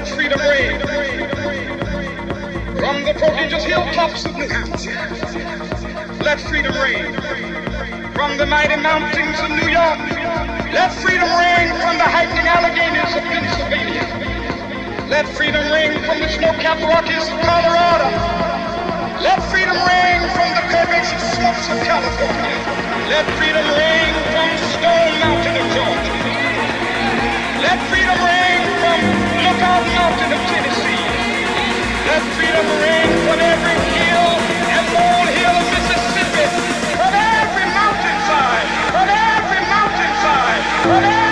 that freedom reign. From the prodigious hilltops of New Hampshire, let freedom reign. From the mighty mountains of New York, let freedom reign from the heightening Alleghenies of Pennsylvania. Let freedom reign from the snow-capped Rockies of Colorado. Let freedom reign from the perfect swamps of California. Let freedom reign from Stone Mountain of Georgia. Let freedom ring from Lookout Mountain of Tennessee. Let's beat a parade from every hill and hill of Mississippi, from every mountainside, from every mountainside, from every